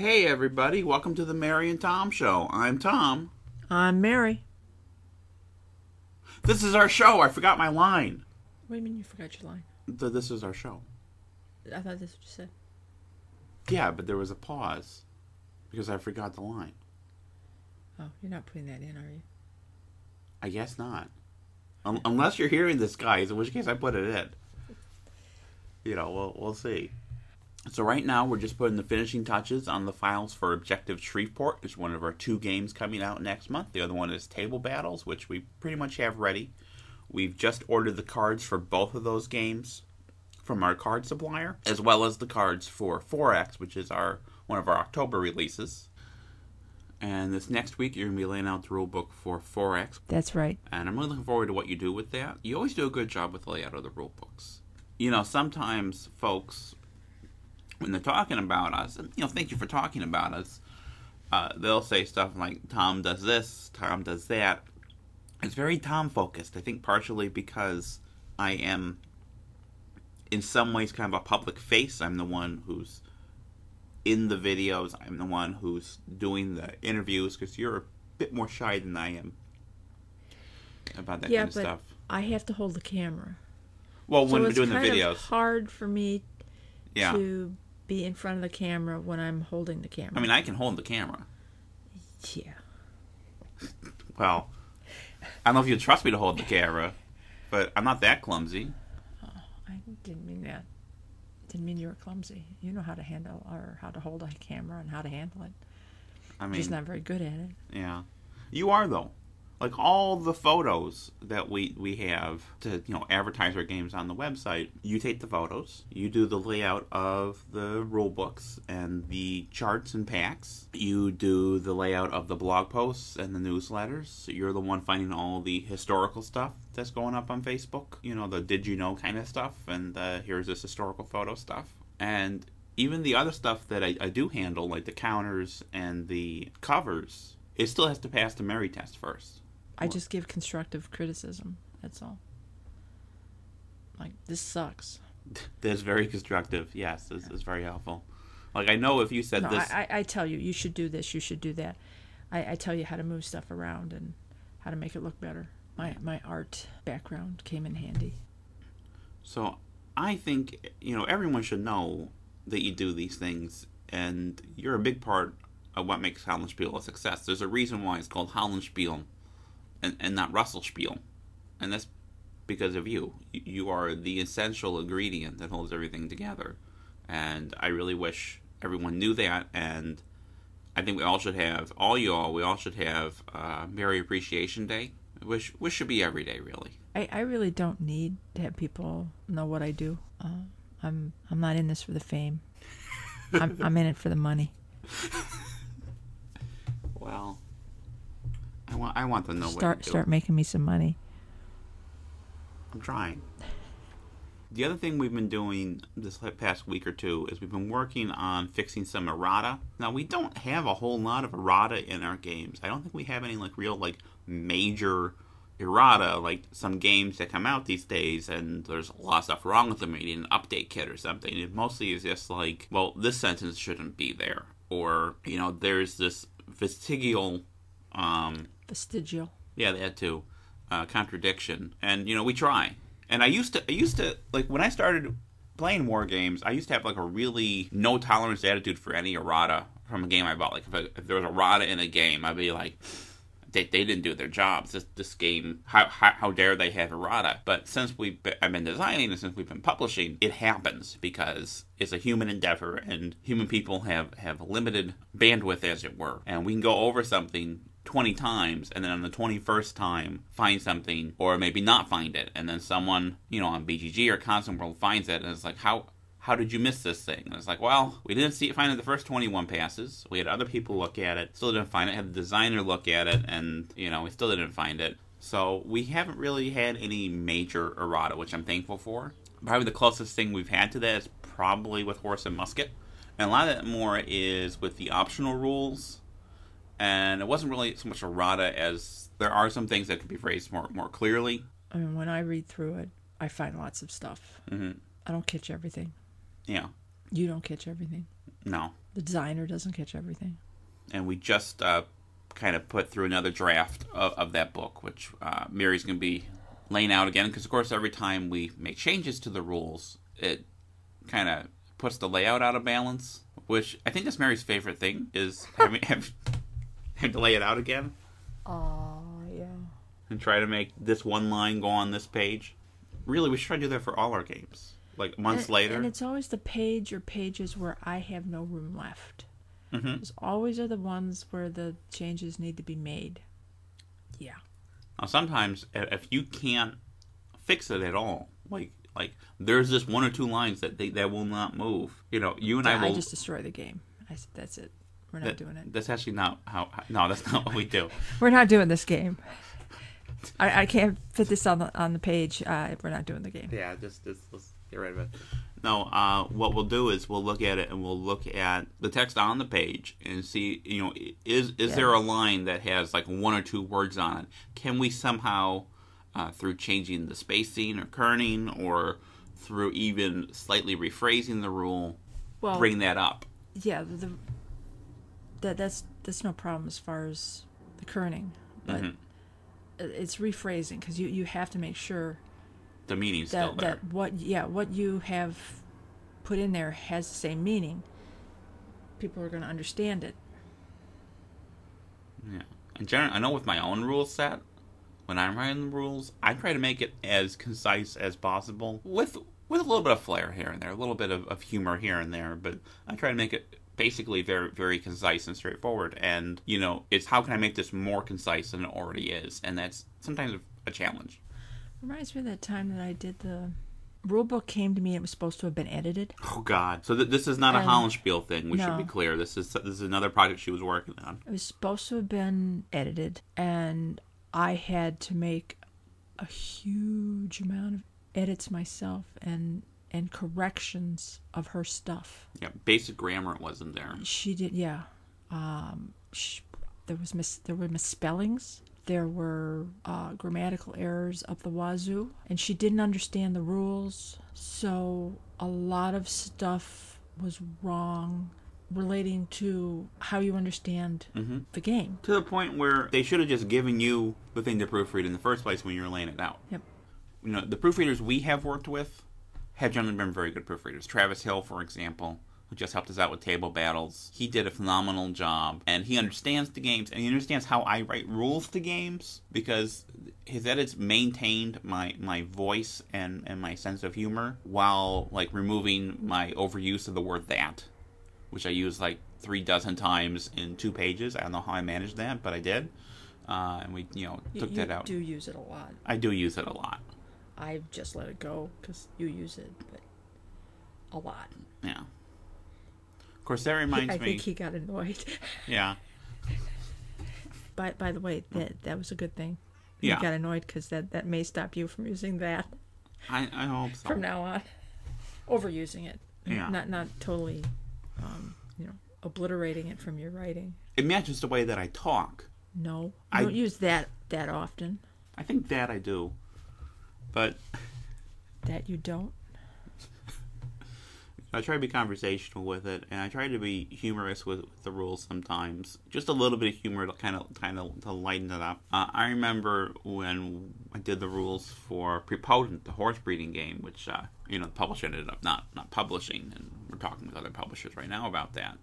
Hey, everybody, welcome to the Mary and Tom Show. I'm Tom. I'm Mary. This is our show. I forgot my line. What do you mean you forgot your line? Th- This is our show. I thought that's what you said. Yeah, but there was a pause because I forgot the line. Oh, you're not putting that in, are you? I guess not. Un- unless you're hearing this, guys, in which case I put it in. You know, we'll, we'll see. So right now we're just putting the finishing touches on the files for Objective Shreveport. It's one of our two games coming out next month. The other one is Table Battles, which we pretty much have ready. We've just ordered the cards for both of those games from our card supplier, as well as the cards for 4X, which is our one of our October releases. And this next week you're gonna be laying out the rule book for 4X, That's right. and I'm really looking forward to what you do with that. You always do a good job with the layout of the rule books. You know, sometimes folks, when they're talking about us, and, you know, thank you for talking about us, uh, they'll say stuff like, Tom does this, Tom does that. It's very Tom focused. I think partially because I am, in some ways, kind of a public face. I'm the one who's in the videos, I'm the one who's doing the interviews, because you're a bit more shy than I am about that yeah, kind of but stuff. I have to hold the camera. Well, so when we're doing the videos, hard for me yeah. to be in front of the camera when I'm holding the camera. I mean, I can hold the camera. yeah. Well, I don't know if you trust me to hold the camera, but I'm not that clumsy. Oh, I didn't mean that. Didn't mean you were clumsy. You know how to handle or how to hold a camera and how to handle it. I mean, just not very good at it. yeah, you are though. Like all the photos that we we have to you know advertise our games on the website, you take the photos, you do the layout of the rule books and the charts and packs, you do the layout of the blog posts and the newsletters. You're the one finding all the historical stuff that's going up on Facebook. You know the did you know kind of stuff, and uh, here's this historical photo stuff, and even the other stuff that I, I do handle, like the counters and the covers, it still has to pass the Mary test first. I just give constructive criticism. That's all. Like this sucks. That's very constructive. Yes, this is very helpful. Like I know if you said No, this, I, I, tell you, you should do this. You should do that. I, I tell you how to move stuff around and how to make it look better. My my art background came in handy. so I think you know everyone should know that you do these things, and you're a big part of what makes Hollandspiel a success. There's a reason why it's called Hollandspiel, and and not Russelspiel, and that's because of you. You- are the essential ingredient that holds everything together, and I really wish everyone knew that. And I think we all should have all you all. We all should have uh, Mary Appreciation Day, which which should be every day, really. I, I really don't need to have people know what I do. Uh, I'm I'm not in this for the fame. I'm I'm in it for the money. Well, want I want to know what Start start making me some money. I'm trying. The other thing we've been doing this past week or two is we've been working on fixing some errata. Now we don't have a whole lot of errata in our games. I don't think we have any like real like major errata like some games that come out these days and there's a lot of stuff wrong with them. You need an update kit or something. It mostly is just like, well, this sentence shouldn't be there, or you know, there's this vestigial um, Vestigial. yeah, that too. uh, contradiction, and you know we try. And I used to, I used to like when I started playing war games, I used to have like a really no tolerance attitude for any errata from a game I bought. Like if, I, if there was errata in a game, I'd be like, they, they didn't do their jobs. This this game, how, how how dare they have errata? But since we've been, I've been designing and since we've been publishing, it happens because it's a human endeavor, and human people have have limited bandwidth, as it were, and we can go over something 20 times and then on the 21st time find something or maybe not find it and then someone you know on bgg or ConsimWorld finds it and it's like how how did you miss this thing? And it's like well we didn't see it find it the first 21 passes. We had other people look at it still didn't find it had the designer look at it and you know we still didn't find it. So we haven't really had any major errata which i'm thankful for. Probably the closest thing we've had to that is probably with horse and musket. And a lot of that more is with the optional rules and it wasn't really so much errata as there are some things that could be phrased more more clearly. I mean, when I read through it, I find lots of stuff. hmm I don't catch everything. Yeah, You don't catch everything. no, The designer doesn't catch everything. and we just uh, kind of put through another draft of, of that book, which uh, Mary's going to be laying out again. Because of course, every time we make changes to the rules, it kind of puts the layout out of balance. Which I think that's Mary's favorite thing is having have, have to lay it out again Oh, yeah. and try to make this one line go on this page. Really, we should try to do that for all our games. Like months and, later, And it's always the page or pages where I have no room left. Mhm. Those always are the ones where the changes need to be made. Yeah. Now, sometimes if you can't fix it at all, like like there's this one or two lines that they, that will not move. You know, you and I I, will. just destroy the game. I said, that's it. We're not that- doing it. That's actually not how. No, that's not what we do. We're not doing this game. I, I can't fit this on the on the page. Uh, we're not doing the game. Yeah, just, just let's get rid of it. No, uh, what we'll do is we'll look at it and we'll look at the text on the page and see, you know, is is Yeah. there a line that has like one or two words on it? Can we somehow, uh, through changing the spacing or kerning or through even slightly rephrasing the rule, Well, bring that up? yeah, the, that that's that's no problem as far as the kerning, but Mhm. it's rephrasing because you you have to make sure The meaning's still that there. that what yeah what you have put in there has the same meaning. People are going to understand it. Yeah. In general, I know with my own rule set, when I'm writing the rules, I try to make it as concise as possible, with with a little bit of flair here and there, a little bit of, of humor here and there, but I try to make it basically very very concise and straightforward. And you know, it's how can I make this more concise than it already is, and that's sometimes a challenge. Reminds me of that time that I did the rule book came to me. It was supposed to have been edited. Oh God! So th- this is not a um, And- Hollandspiel thing. We should be clear. This is this is another project she was working on. It was supposed to have been edited, and I had to make a huge amount of edits myself and and corrections of her stuff. Yeah, basic grammar wasn't there. She did, yeah. Um, sh there was mis- there were misspellings. There were uh, grammatical errors up the wazoo, and she didn't understand the rules. So a lot of stuff was wrong relating to how you understand Mhm. the game. to the point where they should have just given you the thing to proofread in the first place when you were laying it out. Yep. You know, the proofreaders we have worked with have generally been very good proofreaders. Travis Hill, for example, who just helped us out with table battles, he did a phenomenal job, and he understands the games, and he understands how I write rules to games because his edits maintained my my voice and and my sense of humor while like removing my overuse of the word that which I used like three dozen times in two pages. I don't know how I managed that, but I did. Uh, and we, you know, You, took you that out. do use it a lot. I do use it a lot. I just let it go because you use it, but a lot. Yeah. Of course, that reminds I me. think he got annoyed. Yeah. by by the way, that that was a good thing. He Yeah. got annoyed because that that may stop you from using that I, I hope so. from now on. Overusing it, Yeah. not not totally, um, you know, obliterating it from your writing. It matches the way that I talk. No, you I- don't use that that often. I think that I do. But That you don't. I try to be conversational with it, and I try to be humorous with, with the rules sometimes. Just a little bit of humor to kind of kind of to lighten it up. Uh, I remember when I did the rules for Prepotent, the horse breeding game, which uh, you know the publisher ended up not not publishing, and we're talking with other publishers right now about that.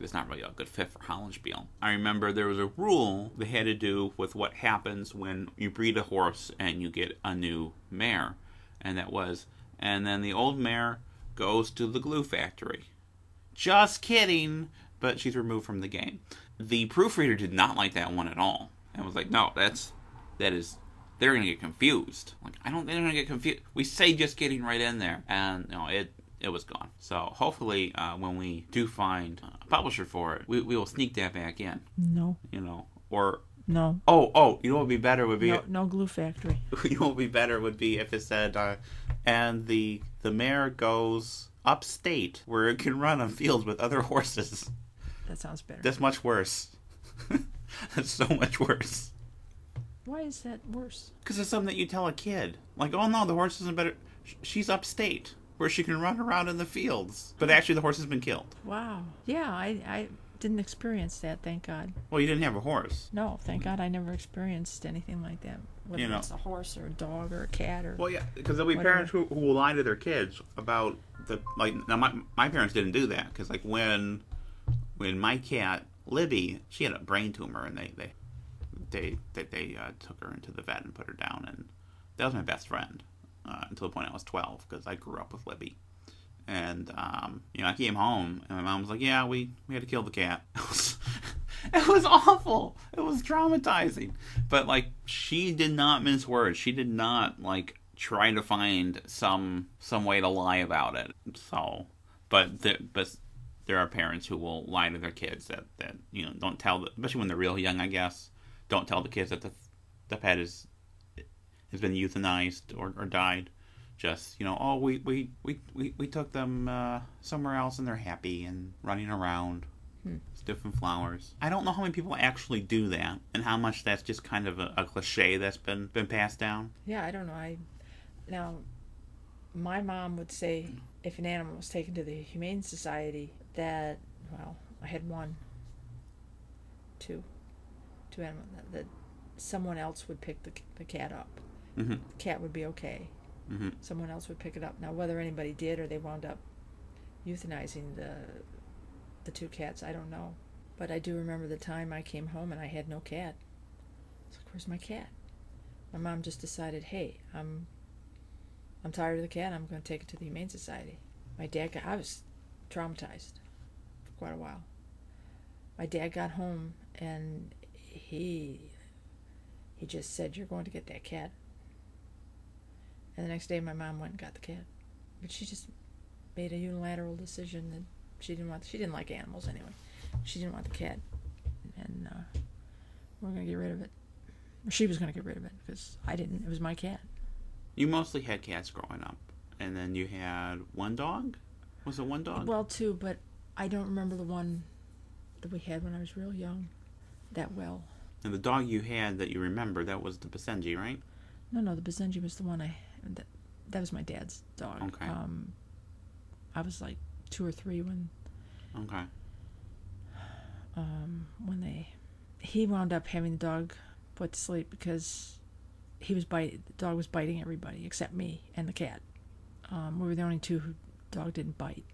It's not really a good fit for Hollandspiel. I remember there was a rule that had to do with what happens when you breed a horse and you get a new mare, and that was, and then the old mare goes to the glue factory. Just kidding, but she's removed from the game. The proofreader did not like that one at all, and was like, "No, that's that is." They're gonna get confused. Like I don't. Think they're gonna get confused. We say just getting right in there, and you know it. It was gone. So hopefully, uh, when we do find a publisher for it, we, we will sneak that back in. No, You know, or no, oh oh, you know what would be better would be no, no glue factory. you know what would be better would be if it said, uh, and the the mare goes upstate where it can run on fields with other horses. That sounds better. That's much worse. That's so much worse. Why is that worse? Because it's something that you tell a kid. Like, oh no, the horse isn't better. She's upstate. Where she can run around in the fields. But actually, the horse has been killed. Wow. Yeah, I, I didn't experience that, thank God. Well, you didn't have a horse. No, thank God I never experienced anything like that. Whether You know. it's a horse or a dog or a cat or. Well, yeah, because there'll be Whatever. parents who, who will lie to their kids about the like. Now, my my parents didn't do that because like when when my cat Libby, she had a brain tumor, and they they they they, they uh, took her into the vet and put her down, and that was my best friend uh, until the point I was twelve because I grew up with Libby. And um, you know, I came home, and my mom was like, "Yeah, we, we had to kill the cat." It was, awful. It was traumatizing. But like, she did not mince words. She did not like try to find some some way to lie about it. So, but the, but there are parents who will lie to their kids that that you know don't tell, the, especially when they're real young. I guess don't tell the kids that the the pet is has been euthanized or, or died. Just you know oh we we we, we, we took them uh, somewhere else and they're happy and running around. It's different flowers. I don't know how many people actually do that and how much that's just kind of a, a cliche that's been been passed down. Yeah, I don't know. I now my mom would say if an animal was taken to the humane society that well, I had one, two, two animals that, that someone else would pick the the cat up. Hmm cat would be okay. hmm Someone else would pick it up. Now whether anybody did or they wound up euthanizing the the two cats, I don't know. But I do remember the time I came home and I had no cat. It's like, where's my cat? My mom just decided, hey, I'm I'm tired of the cat. I'm going to take it to the Humane Society. My dad got I was traumatized for quite a while. My dad got home and he he just said, "You're going to get that cat." And the next day, my mom went and got the cat, but she just made a unilateral decision that she didn't want. She didn't like animals anyway. She didn't want the cat, and uh, we're gonna get rid of it. She was gonna get rid of it because I didn't. It was my cat. you mostly had cats growing up and then you had one dog was it one dog Well, two, but I don't remember the one that we had when I was real young that well. and the dog you had that you remember that was the Basenji, right No, no, the Basenji was the one I. That, that was my dad's dog. Okay. Um, I was like two or three when okay um, when they he wound up having the dog put to sleep because he was bite the dog was biting everybody except me and the cat. Um, we were the only two who dog didn't bite.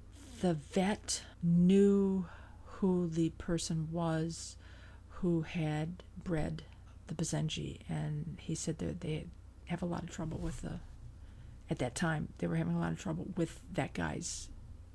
The vet knew who the person was who had bred the Basenji, and he said that they have a lot of trouble with the. At that time, they were having a lot of trouble with that guy's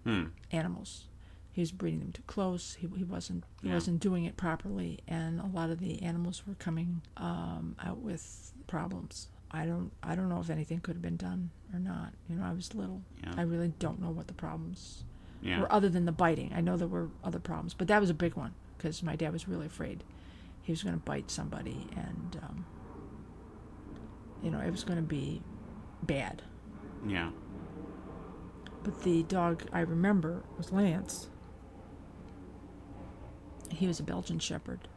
hmm animals. He was breeding them too close. He, he wasn't he Yeah. wasn't doing it properly, and a lot of the animals were coming um, out with problems. I don't I don't know if anything could have been done or not. You know, I was little. yeah I really don't know what the problems yeah were other than the biting. I know there were other problems, but that was a big one because my dad was really afraid he was going to bite somebody, and um, you know it was going to be bad. Yeah But the dog I remember was Lance. He was a Belgian Shepherd.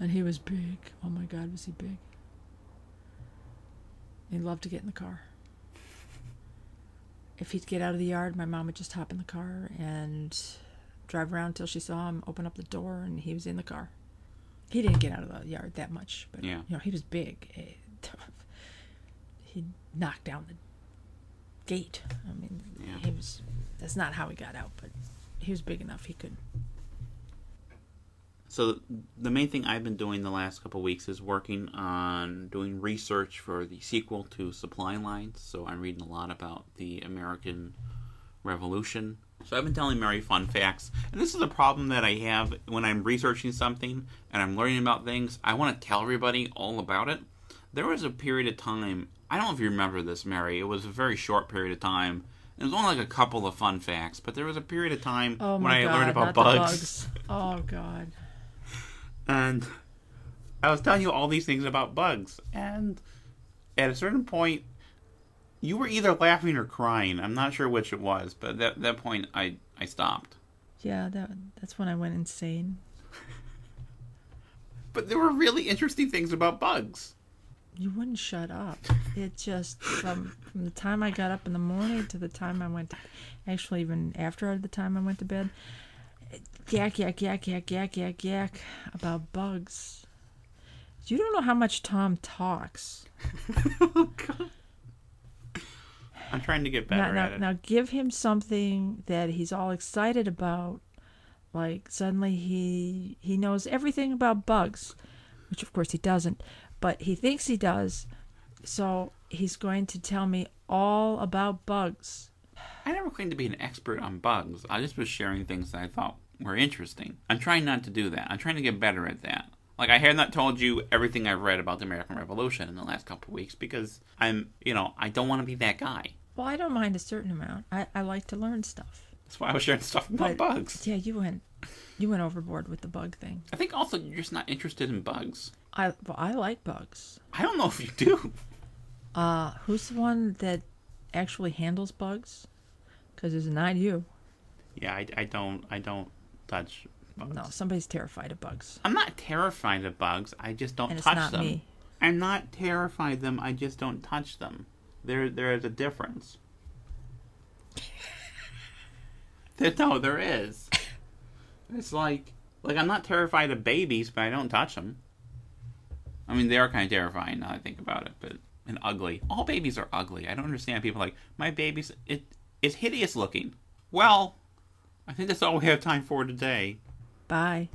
And he was big. Oh my God, was he big? He loved to get in the car. If he'd get out of the yard, my mom would just hop in the car and drive around till she saw him, open up the door, and he was in the car. He didn't get out of the yard that much, but Yeah. you know he was big. He knocked down the gate. I mean, Yeah. he was. That's not how he got out, but he was big enough. He could. So the main thing I've been doing the last couple of weeks is working on doing research for the sequel to Supply Lines. So I'm reading a lot about the American Revolution. So I've been telling Mary fun facts, and this is a problem that I have when I'm researching something and I'm learning about things. I want to tell everybody all about it. There was a period of time. I don't know if you remember this, Mary. It was a very short period of time. It was only like a couple of fun facts, but there was a period of time Oh when I God! learned about bugs. bugs. Oh God. And I was telling you all these things about bugs, and at a certain point, you were either laughing or crying. I'm not sure which it was, but at that, that point, I, I stopped. Yeah, that that's when I went insane. But there were really interesting things about bugs. You wouldn't shut up. It just from from the time I got up in the morning to the time I went to, actually even after the time I went to bed, yak yak yak yak yak yak yak about bugs. You don't know how much Tom talks. oh, God. I'm trying to get Now, better now, at it. now give him something that he's all excited about. Like suddenly he he knows everything about bugs, which of course he doesn't, but he thinks he does. So he's going to tell me all about bugs. I never claimed to be an expert on bugs. I just was sharing things that I thought were interesting. I'm trying not to do that. I'm trying to get better at that. Like I have not told you everything I've read about the American Revolution in the last couple of weeks because I'm, you know, I don't want to be that guy. Well, I don't mind a certain amount. I, I like to learn stuff. That's why I was sharing stuff about But- bugs. Yeah, you went you went overboard with the bug thing. I think also you're just not interested in bugs. I well, I like bugs. I don't know if you do. Uh, who's the one that actually handles bugs? Because it's not you. Yeah, I, I don't. I don't touch bugs. No, somebody's terrified of bugs, I'm not terrified of bugs. I just don't and it's touch not them. me. I'm not terrified of them. I just don't touch them. There, there is a difference. there, no, there is. It's like, like I'm not terrified of babies, but I don't touch them. I mean, they are kind of terrifying now I think about it, but and ugly. All babies are ugly. I don't understand people like my baby's it is hideous looking. Well, I think that's all we have time for today. Bye.